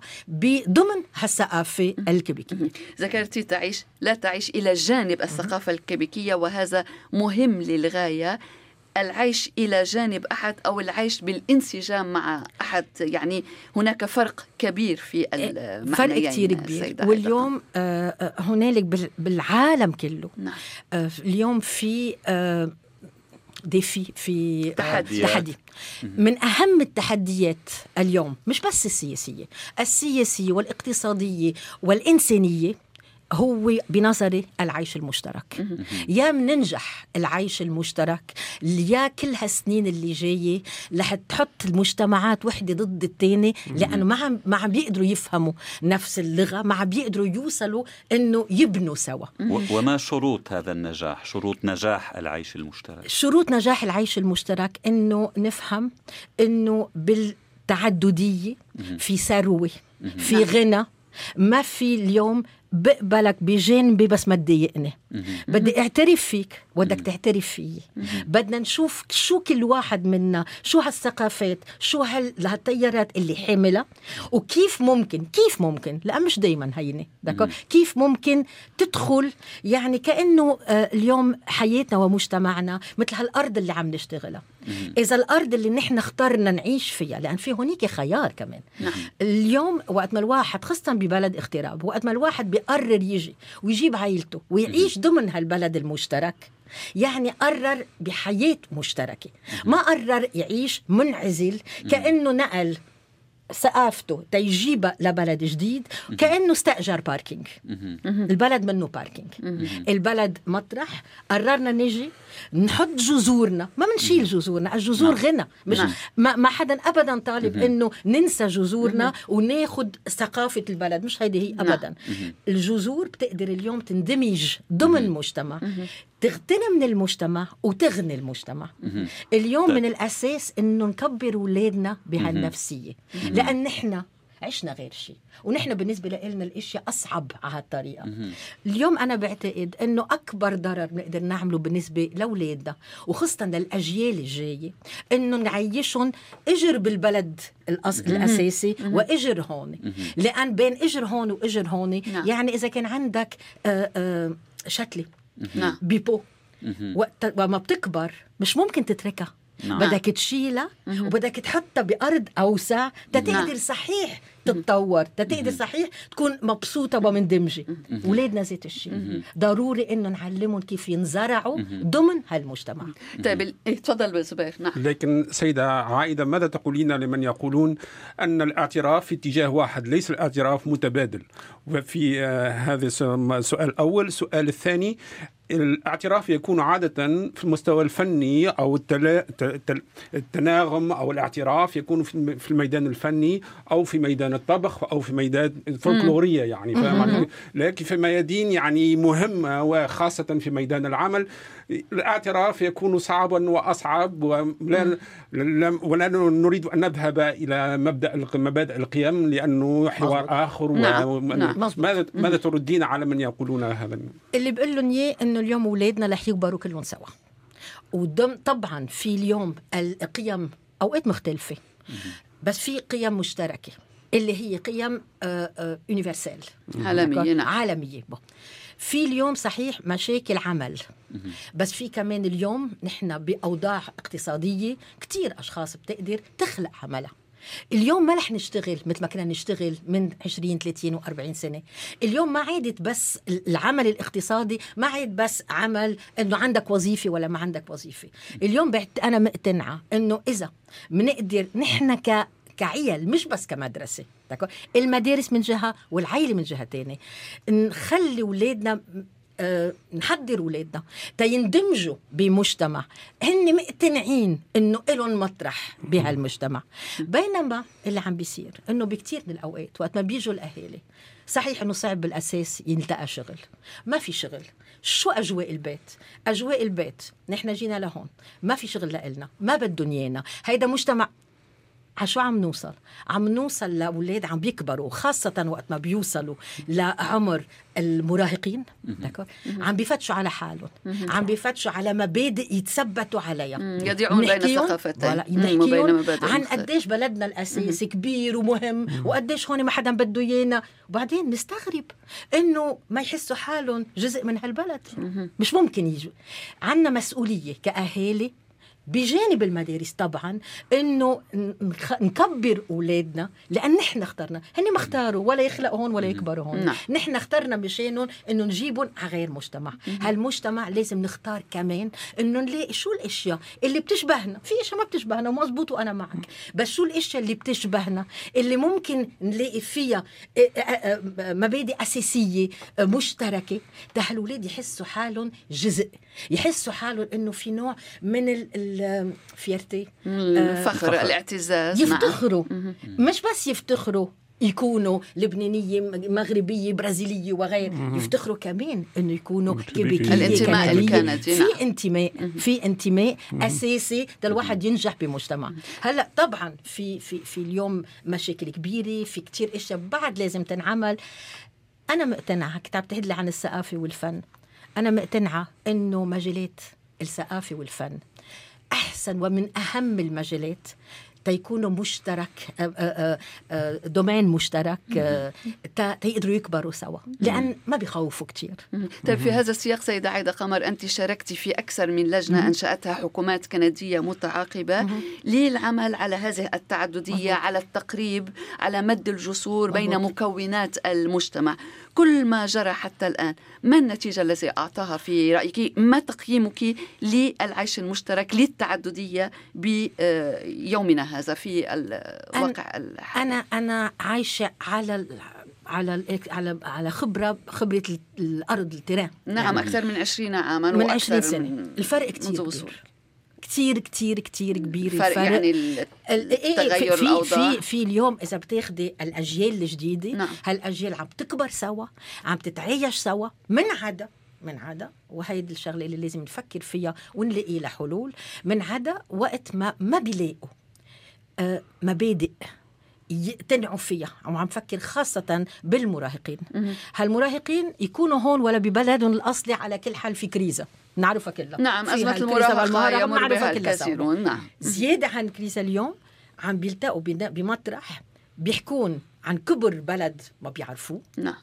ضمن هالثقافة الكيبيكية. ذكرتي تعيش لا تعيش إلى جانب الثقافة الكيبيكية وهذا مهم للغاية. العيش إلى جانب أحد أو العيش بالانسجام مع أحد. يعني هناك فرق كبير في المعنيين فرق كثير كبير. واليوم آه، آه، هنالك بالعالم كله. نعم. آه، اليوم في ديفي في تحدي. تحدي من أهم التحديات اليوم مش بس السياسية السياسية والإقتصادية والإنسانية هو بنظري العيش المشترك. يا مننجح العيش المشترك يا كل هالسنين اللي جاية رح تحط المجتمعات وحدة ضد الثانية لأنه ما عم ما عم بيقدروا يفهموا نفس اللغة ما عم بيقدروا يوصلوا إنه يبنوا سوا. وما شروط هذا النجاح؟ شروط نجاح العيش المشترك. شروط نجاح العيش المشترك إنه نفهم إنه بالتعددية في ثروة في غنى. ما في اليوم بقبلك بجانبي بس ما تضايقني بدي اعترف فيك. ودك تعترف فيي. بدنا نشوف شو كل واحد منا شو هالثقافات شو هالتيارات اللي حاملة وكيف ممكن كيف ممكن لا مش دايما هينة كيف ممكن تدخل يعني كأنه آه، اليوم حياتنا ومجتمعنا مثل هالأرض اللي عم نشتغلها. إذا الأرض اللي نحن اخترنا نعيش فيها لأن في هونيك خيار كمان. نعم. اليوم وقت ما الواحد خاصة ببلد اغتراب وقت ما الواحد بيقرر يجي ويجيب عائلته ويعيش ضمن هالبلد المشترك يعني قرر بحياة مشتركة. ما قرر يعيش منعزل كأنه نقل ثقافته تيجيبها لبلد جديد كأنه استأجر parking البلد منه parking البلد مطرح قررنا نجي نحط جذورنا ما بنشيل جذورنا الجذور نعم. غنى. مش نعم. ما, ما حدا ابدا طالب إنه ننسى جذورنا وناخذ ثقافة البلد مش هيدي هي نعم. ابدا. الجذور بتقدر اليوم تندمج ضمن مجتمع تغتني من المجتمع وتغني المجتمع. اليوم طيب. من الأساس إنه نكبر اولادنا بهالنفسية. لأن نحن عشنا غير شيء ونحن بالنسبة لنا الإشياء أصعب على هالطريقة. اليوم أنا بعتقد أنه أكبر ضرر بنقدر نعمله بالنسبة لأولادنا وخاصة للأجيال الجاية أنه نعيشهم إجر بالبلد الأص... الأساسي وإجر هون. لأن بين إجر هون وإجر هون نعم. يعني إذا كان عندك آآ آآ شتلة نعم. بيبو وقت وما بتكبر مش ممكن تتركها. نعم. بدك تشيلها وبدك تحطها بأرض أوسع تتقدر نعم. صحيح تتطور. تتقدر صحيح تكون مبسوطة ومندمجة. أولادنا ذات الشيء. ضروري إنه نعلمهم كيف ينزرعوا ضمن هالمجتمع. طيب إيه، تفضل زبير. نعم. لكن سيدة عائدة ماذا تقولين لمن يقولون أن الاعتراف في اتجاه واحد ليس الاعتراف متبادل؟ وفي آه هذا السؤال الأول السؤال الثاني الاعتراف يكون عادة في المستوى الفني أو التناغم أو الاعتراف يكون في الميدان الفني أو في ميدان الطبخ أو في ميدان الفولكلورية يعني لكن في ميادين يعني مهمة وخاصة في ميدان العمل الاعتراف يكون صعبا وأصعب ولا ولا نريد أن نذهب إلى مبدأ مبادئ القيم لأنه حوار آخر نعم. نعم. ماذا ماذا تردين على من يقولون هذا؟ اللي بقول لهم إياه إنه اليوم أولادنا رح يكبروا كلهم سوا. ودم طبعا في اليوم القيم أوقات مختلفة. بس في قيم مشتركة اللي هي قيم يونيفرسال آه، عالمية نعم. عالمية في اليوم صحيح مشاكل عمل. بس في كمان اليوم نحن بأوضاع اقتصادية كتير أشخاص بتقدر تخلق عملها. اليوم ما رح نشتغل مثل ما كنا نشتغل من 20 30 و40 سنة. اليوم ما عادت بس العمل الاقتصادي ما عاد بس عمل إنه عندك وظيفة ولا ما عندك وظيفة. اليوم أنا مقتنعة إنه إذا بنقدر نحن ك كعيل مش بس المدارس من جهة والعيلة من جهة تانية نخلي أولادنا أه نحضر أولادنا تيندمجوا بمجتمع. هن مقتنعين إنه لهم مطرح بهالمجتمع. بينما اللي عم بيصير إنه بكثير من الأوقات وقت ما بيجوا الأهالي صحيح إنه صعب بالأساس يلتقى شغل. ما في شغل. شو أجواء البيت؟ أجواء البيت. نحن جينا لهون. ما في شغل لنا ما بدهم إيانا. هيدا مجتمع شو عم نوصل؟ عم نوصل لأولاد عم بيكبروا خاصة وقت ما بيوصلوا لعمر المراهقين. عم بيفتشوا على حالهم. عم بيفتشوا على مبادئ يتثبتوا عليها. يضيعون بين الثقافتين عن قديش بلدنا الأساسي كبير ومهم وقديش هون ما حدا بده إيانا. وبعدين نستغرب إنه ما يحسوا حالهم جزء من هالبلد. مش ممكن يجوا. عنا مسؤولية كأهالي بجانب المدارس طبعا إنه نكبر أولادنا لأن نحن اخترنا. هن ما اختاروا ولا يخلقوا هون ولا يكبروا هون. نعم. نحن اخترنا مشانهم إنه نجيبهم على غير مجتمع. هالمجتمع لازم نختار كمان إنه نلاقي شو الأشياء اللي بتشبهنا. في أشياء ما بتشبهنا ومزبوط وأنا معك. بس شو الأشياء اللي بتشبهنا؟ اللي ممكن نلاقي فيها مبادئ أساسية مشتركة. ده الاولاد يحسوا حالهم جزء. يحسوا حالهم إنه في نوع من الفيرتي. الفخر آه الاعتزاز يفتخروا. مش بس يفتخروا يكونوا لبنانيه مغربيه برازيليه وغير. يفتخروا كمان إنه يكونوا كيبيكيه الانتماء الكندي في نعم. انتماء في انتماء أساسي الواحد ينجح بمجتمع. هلأ طبعا في في في اليوم مشاكل كبيرة في كتير أشياء بعد لازم تنعمل. أنا مقتنعة كتاب تهدلي عن الثقافة والفن. أنا مقتنعة إنه مجالات الثقافة والفن أحسن ومن أهم المجالات. تيكونوا مشترك دومين مشترك تيقدروا يكبروا سوا. لأن ما بيخوفوا كثير طيب في هذا السياق سيده عايده قمر أنت شاركتي في أكثر من لجنة أنشأتها حكومات كندية متعاقبة. للعمل على هذه التعددية على التقريب على مد الجسور بين مكونات المجتمع. كل ما جرى حتى الآن ما النتيجة التي أعطاها في رأيك؟ ما تقييمك للعيش المشترك للتعددية بيومنا هذا في الواقع الحالي؟ أنا أنا عايشة على على على على خبرة خبرة الأرض التيران. نعم يعني أكثر من 20 عاما من 20 سنة. الفرق كثير كبير. كتير كتير كتير كبير فرق الفرق يعني التغير في الأوضاع. في في اليوم إذا بتاخدي الأجيال الجديدة نعم. هالأجيال عم تكبر سوا عم تتعايش سوا من عدا من عدا وهيدي الشغلة اللي لازم نفكر فيها ونلاقي لها حلول من عدا وقت ما ما بيلاقوا آه مبادئ يقتنعوا فيها وعم فكر خاصة بالمراهقين هالمراهقين يكونوا هون ولا ببلدهم الأصلي على كل حال في كريزة نعرفها كلها نعم أزمة المراهقة يمر بها الكثيرون نعم. زيادة عن كريزة اليوم عم بيلتقوا بمطرح بيحكون عن كبر بلد ما بيعرفوه. نعم.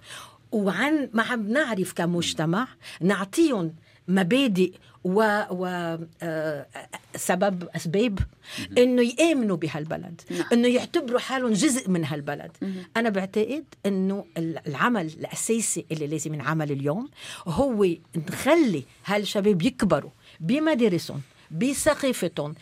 وعن ما عم نعرف كمجتمع نعطيهم مبادئ و, و آه سبب أسباب إنه يآمنوا بهالبلد نعم. إنه يعتبروا حالهم جزء من هالبلد. أنا بعتقد إنه العمل الأساسي اللي لازم ينعمل اليوم هو نخلي هالشباب يكبروا بمدارسهم بثقافتهم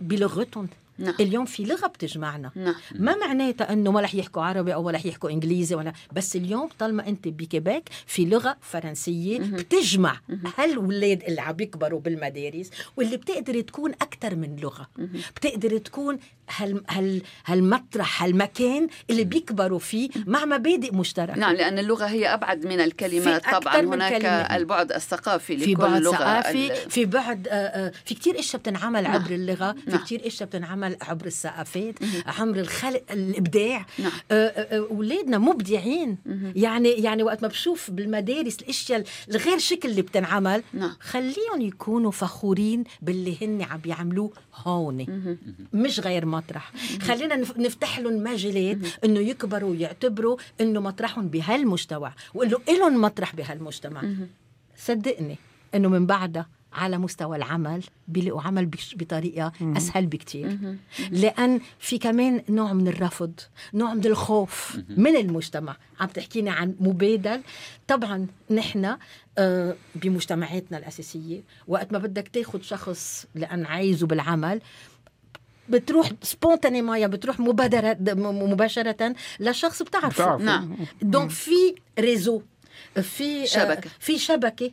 بلغتهم نعم. اليوم في لغة بتجمعنا نعم. ما معناتها إنه ما رح يحكوا عربي أو ما رح يحكوا إنجليزي ولا بس اليوم طالما أنت بكيبيك في لغة فرنسية مم. بتجمع هالولاد اللي عم يكبروا بالمدارس واللي بتقدر تكون أكثر من لغة. بتقدر تكون هال هال هالمطرح هالمكان اللي بيكبروا فيه مع مبادئ مشتركه نعم لأن اللغة هي أبعد من الكلمات طبعا هناك كلمة. البعد الثقافي لكل في بعد لغة ثقافي في بعد آه، آه، في كثير إشياء بتنعمل نعم. عبر اللغة في نعم. كثير إشياء بتنعمل عبر الثقافات عبر الخلق الإبداع. نعم. اولادنا آه، مبدعين. يعني يعني وقت ما بشوف بالمدارس الأشياء الغير شكل اللي بتنعمل نعم. خليهم يكونوا فخورين باللي هن عم بيعملوه هون. مش غير مطرح. خلينا نفتح لهم مجالات إنه يكبروا ويعتبروا إنه مطرحهم بهالمجتمع. وانه لهم مطرح بهالمجتمع. صدقني إنه من بعدها على مستوى العمل بيلاقوا عمل بطريقة أسهل بكتير. لأن في كمان نوع من الرفض نوع من الخوف من المجتمع. عم تحكينا عن مبادل. طبعا نحن آه، بمجتمعاتنا الأساسية وقت ما بدك تاخد شخص لأن عايزه بالعمل بتروح spontanément يعني بتروح مبادرة مباشرة لشخص بتعرفه. نعم. donc في réseau في آه، شبكة. في شبكة.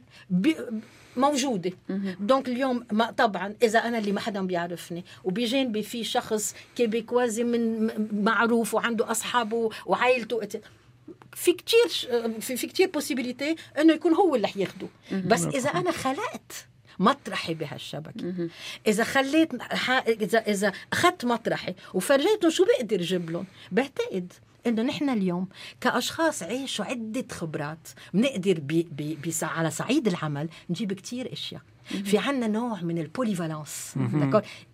موجودة. donc اليوم ما طبعا إذا أنا اللي ما حدا بيعرفني وبجانبي في شخص كيبيكوازي من معروف وعنده أصحابه وعائلته في كتير في, في كتير possibilités إنه يكون هو اللي حياخده بس إذا أنا خلقت مطرحي بهالشبكة إذا خليت اذا إذا أخذت مطرحي وفرجيتهم شو بقدر جيب لهم بعتقد إنه نحن اليوم كأشخاص عيشوا عدة خبرات. بنقدر بي بي على صعيد العمل نجيب كتير إشياء. في عنا نوع من ال polyvalence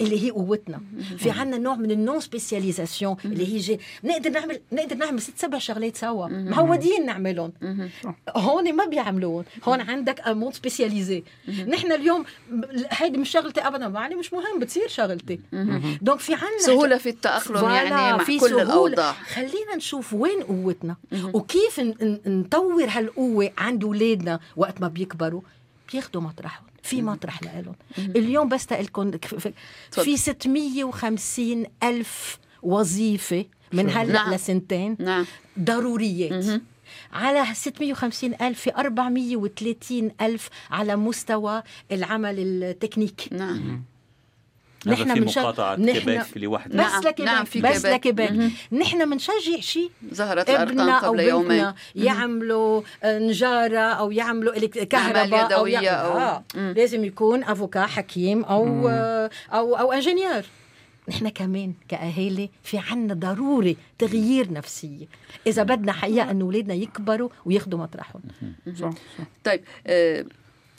اللي هي قوتنا. في عنا نوع من ال non-spécialisation اللي هي جي نقدر نعمل نقدر نعمل ست سبع شغلات سوا. معودين نعملهم. هون ما بيعملوهم هون عندك امون spécialisé نحن اليوم هيدي مش شغلتي ابدا. معلي مش مهم بتصير شغلتي. donc في عنا سهولة في التأقلم يعني مع في كل الأوضاع. خلينا نشوف وين قوتنا. وكيف نطور هالقوة عند اولادنا وقت ما بيكبروا؟ بياخذوا مطرحهم. في مطرح لهم. اليوم بس لكم في 650 ألف وظيفة من هلا نعم. لسنتين نعم. ضروريات. على 650 ألف في 430 ألف على مستوى العمل التكنيكي. نعم. نحن في مقاطعة لوحدها بس نعم. لكيبيك نعم في بس لكيبيك نحن بنشجع شيء ظهرت الأرقام قبل يومين. يعملوا نجارة أو يعملوا كهرباء أو, يعملوا أو... آه. لازم يكون أفوكا حكيم أو أو أو إنجينير. نحن كمان كأهالي في عنا ضروري تغيير نفسية. إذا بدنا حقيقة أن أولادنا يكبروا وياخذوا مطرحهم. صح. طيب أه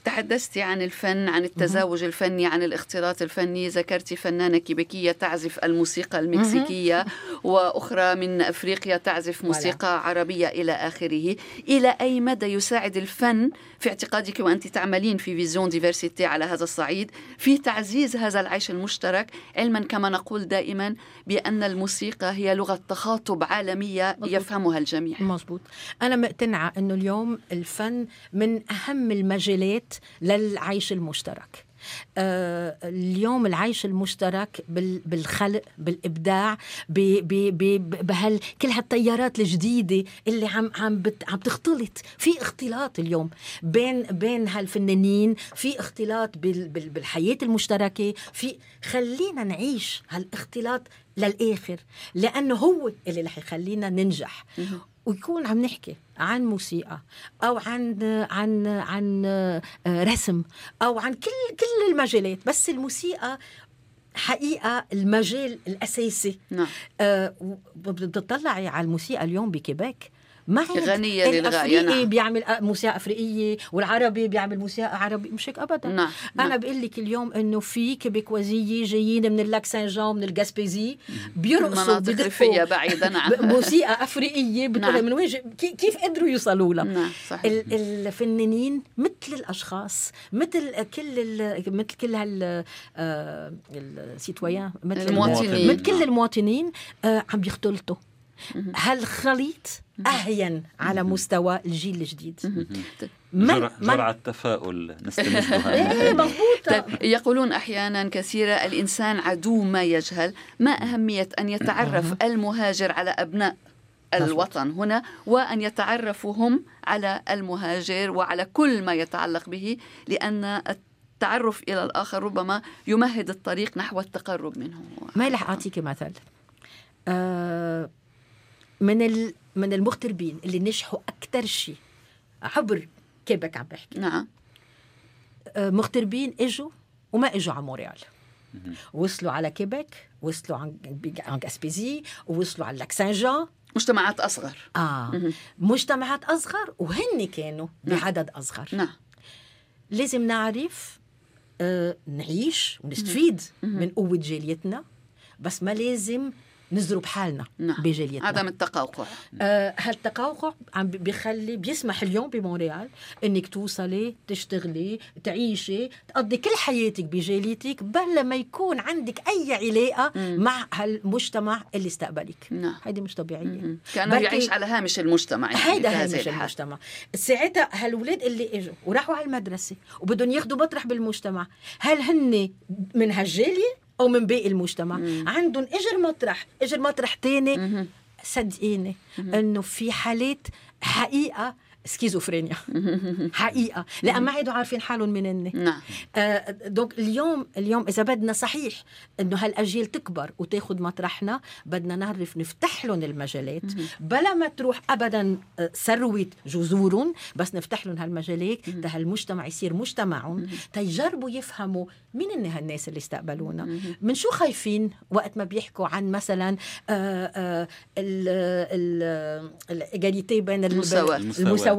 تحدثت عن الفن عن التزاوج الفني عن الاختلاط الفني. ذكرت فنانة كيبيكية تعزف الموسيقى المكسيكية وأخرى من أفريقيا تعزف موسيقى عربية إلى آخره. إلى أي مدى يساعد الفن في اعتقادك وأنت تعملين في فيزيون ديفرسيتي على هذا الصعيد في تعزيز هذا العيش المشترك؟ علما كما نقول دائما بأن الموسيقى هي لغة تخاطب عالمية مزبوط. يفهمها الجميع. مزبوط أنا مقتنعة أنه اليوم الفن من أهم المجالات للعيش المشترك. آه اليوم العيش المشترك بالخلق بالإبداع بهال كل هالتيارات الجديدة اللي عم عم عم تختلط. في اختلاط اليوم بين بين هالفنانين في اختلاط بال بال بالحياة المشتركة. في خلينا نعيش هالإختلاط للآخر لأنه هو اللي رح يخلينا ننجح. ويكون عم نحكي عن موسيقى أو عن عن عن آه، رسم أو عن كل كل المجالات بس الموسيقى حقيقة المجال الأساسي نعم. أه بتطلعي على الموسيقى اليوم بكيبيك ما غنية للغاية نعم. بيعمل موسيقى أفريقية والعربي بيعمل موسيقى عربي مش هيك ابدا نعم. أنا نعم. بقول لك اليوم إنه في كيبيكوازيه جايين من ال Lac-Saint-Jean من ال Gaspésie بيرقصوا بدقوا بعيدا عن موسيقى أفريقية نعم. من وين كيف قدروا يوصلوا لها نعم. صحيح. الفنانين مثل الأشخاص مثل كل مثل كل هال السيتويان مثل المواطنين مثل كل المواطنين آه، عم بيختلطوا هالخليط أهين على مستوى الجيل الجديد؟ جرعة تفاؤل نستمدها. إيه مضبوطة. طيب يقولون أحيانا كثيرة الإنسان عدو ما يجهل. ما أهمية أن يتعرف المهاجر على أبناء الوطن هنا وأن يتعرفوا هم على المهاجر وعلى كل ما يتعلق به لأن التعرف إلى الآخر ربما يمهد الطريق نحو التقرب منه. ما رح أعطيك مثل آه من من المغتربين اللي نجحوا أكثر شيء. عبر كيبك عم بحكي. نعم. آه، مغتربين إجوا وما إجوا على مونريال. وصلوا على كيبك وصلوا عن عن Gaspésie ووصلوا على Lac-Saint-Jean مجتمعات أصغر. آه. مجتمعات أصغر وهن كانوا نعم. بعدد أصغر. نعم. لازم نعرف آه نعيش ونستفيد من قوة جاليتنا بس ما لازم نزرب حالنا نعم. بجاليتنا. عدم التقوقع آه هالتقوقع عم بيخلي بيسمح اليوم بمونريال إنك توصلي تشتغلي تعيشي تقضي كل حياتك بجاليتك بلا ما يكون عندك أي علاقة مم. مع هالمجتمع اللي استقبلك. نعم. هيدي مش طبيعية. كأنه يعيش على هامش المجتمع. يعني هيدا هامش المجتمع. ساعتها هالولاد اللي إجوا وراحوا على المدرسة وبدهم ياخذوا مطرح بالمجتمع. هل هن من هالجالية؟ أو من باقي المجتمع. مم. عندهم إجر مطرح إجر مطرح تاني. صدقيني إنه في حالات حقيقة سكيزوفرينيا. حقيقة. لأن ما عادوا عارفين حالهم من نعم. آه donc اليوم اليوم إذا بدنا صحيح إنه هالأجيال تكبر وتاخذ مطرحنا بدنا نعرف نفتح لهم المجالات. بلا ما تروح ابدا آه، ثروة جذورهم بس نفتح لهم هالمجالات تا هالمجتمع يصير مجتمعهم تيجربوا يفهموا مين إن هالناس اللي استقبلونا. من شو خايفين؟ وقت ما بيحكوا عن مثلا آه، آه، الإيجاليتي بين المساواة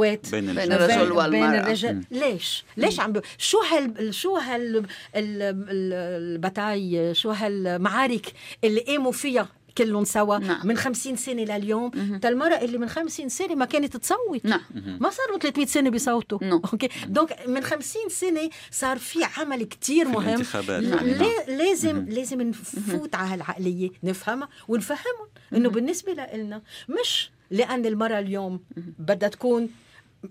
المساواة بين, بين الرجل والمرأة. بين الرجل ليش؟ ليش عم شو هال شو هال ال batailles شو هالمعارك اللي قاموا فيها كلهم سوا نعم. من 50 سنة لليوم؟ تا المرأة اللي من 50 سنة ما كانت تصوت. نعم. ما صاروا 300 سنة بيصوتوا. نعم. okay. donc من 50 سنة صار في عمل كتير مهم. نعم. لازم لازم نفوت على هالعقلية نفهمها ونفهمهم. إنه بالنسبة لنا مش لأن المرأة اليوم بدها تكون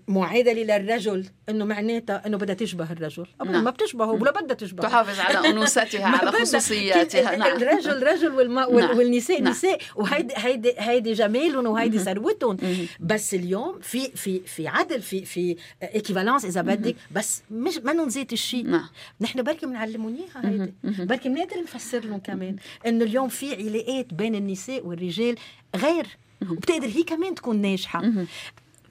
معادله للرجل إنه معناتها إنه بدها تشبه الرجل. ابدا نعم. ما بتشبهه ولا بدها تشبهه. تحافظ على أنوثتها على خصوصياتها. نعم. الرجل رجل والما نعم. والنساء نعم. نساء وهيدي هيدي هيدي جمالهم وهيدي ثروتهم. بس اليوم في في في عدل في في ايكيفالونس إذا بدك بس مش ما نزيد الشيء. نعم. نحن بركي بنعلمهم اياها هيدي. بركي بنقدر نفسر لهم كمان إنه اليوم في علاقات بين النساء والرجال غير. وبتقدر هي كمان تكون ناجحة.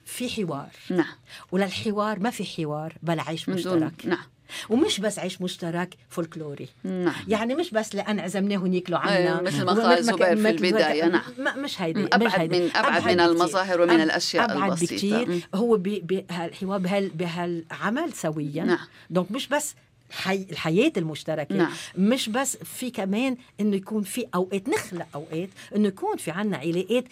في حوار. نعم. وللحوار ما في حوار بل عيش مشترك. نعم. ومش بس عيش مشترك فولكلوري. نعم. يعني مش بس لأن عزمناهم ياكلوا عنا. أيه مثل ما قال زبير في البداية نعم. مش هيدي أبعد مش هيدي. من أبعد, أبعد من المظاهر ومن الأشياء أبعد البسيطة. بكتير هو بهالحوار بهال بهالعمل سويا. نعم. donc مش بس حي... الحياة المشتركة. نعم. مش بس في كمان إنه يكون في أوقات نخلق أوقات إنه يكون في عنا علاقات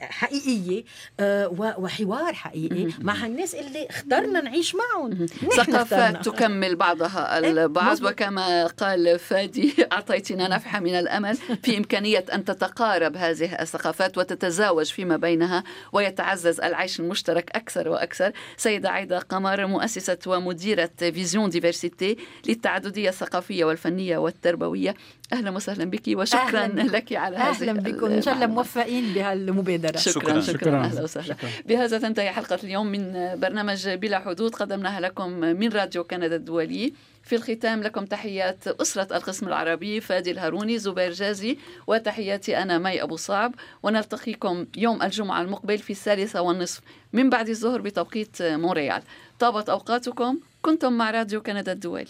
حقيقية آه، وحوار حقيقي مع هالناس اللي اخترنا نعيش معهم. ثقافات تكمل بعضها إيه، البعض وكما قال فادي أعطيتنا نفحة من الأمل في إمكانية أن تتقارب هذه الثقافات وتتزاوج فيما بينها ويتعزز العيش المشترك أكثر وأكثر. سيدة عايدة قمر مؤسسة ومديرة Vision Diversité للتعددية الثقافية والفنية والتربوية. أهلا وسهلا بك وشكرا أهلاً لك على هذه أهلا بكم. إن شاء الله موفقين بهالمبادرة. شكرا شكرا, شكرا, شكرا. أهلا وسهلا. شكرا. بهذا تنتهي حلقة اليوم من برنامج بلا حدود. قدمناها لكم من راديو كندا الدولي. في الختام لكم تحيات أسرة القسم العربي فادي الهاروني زبير جازي وتحياتي أنا مي أبو صعب. ونلتقيكم يوم الجمعة المقبل في الثالثة والنصف من بعد الظهر بتوقيت مونريال. طابت أوقاتكم. كنتم مع راديو كندا الدولي.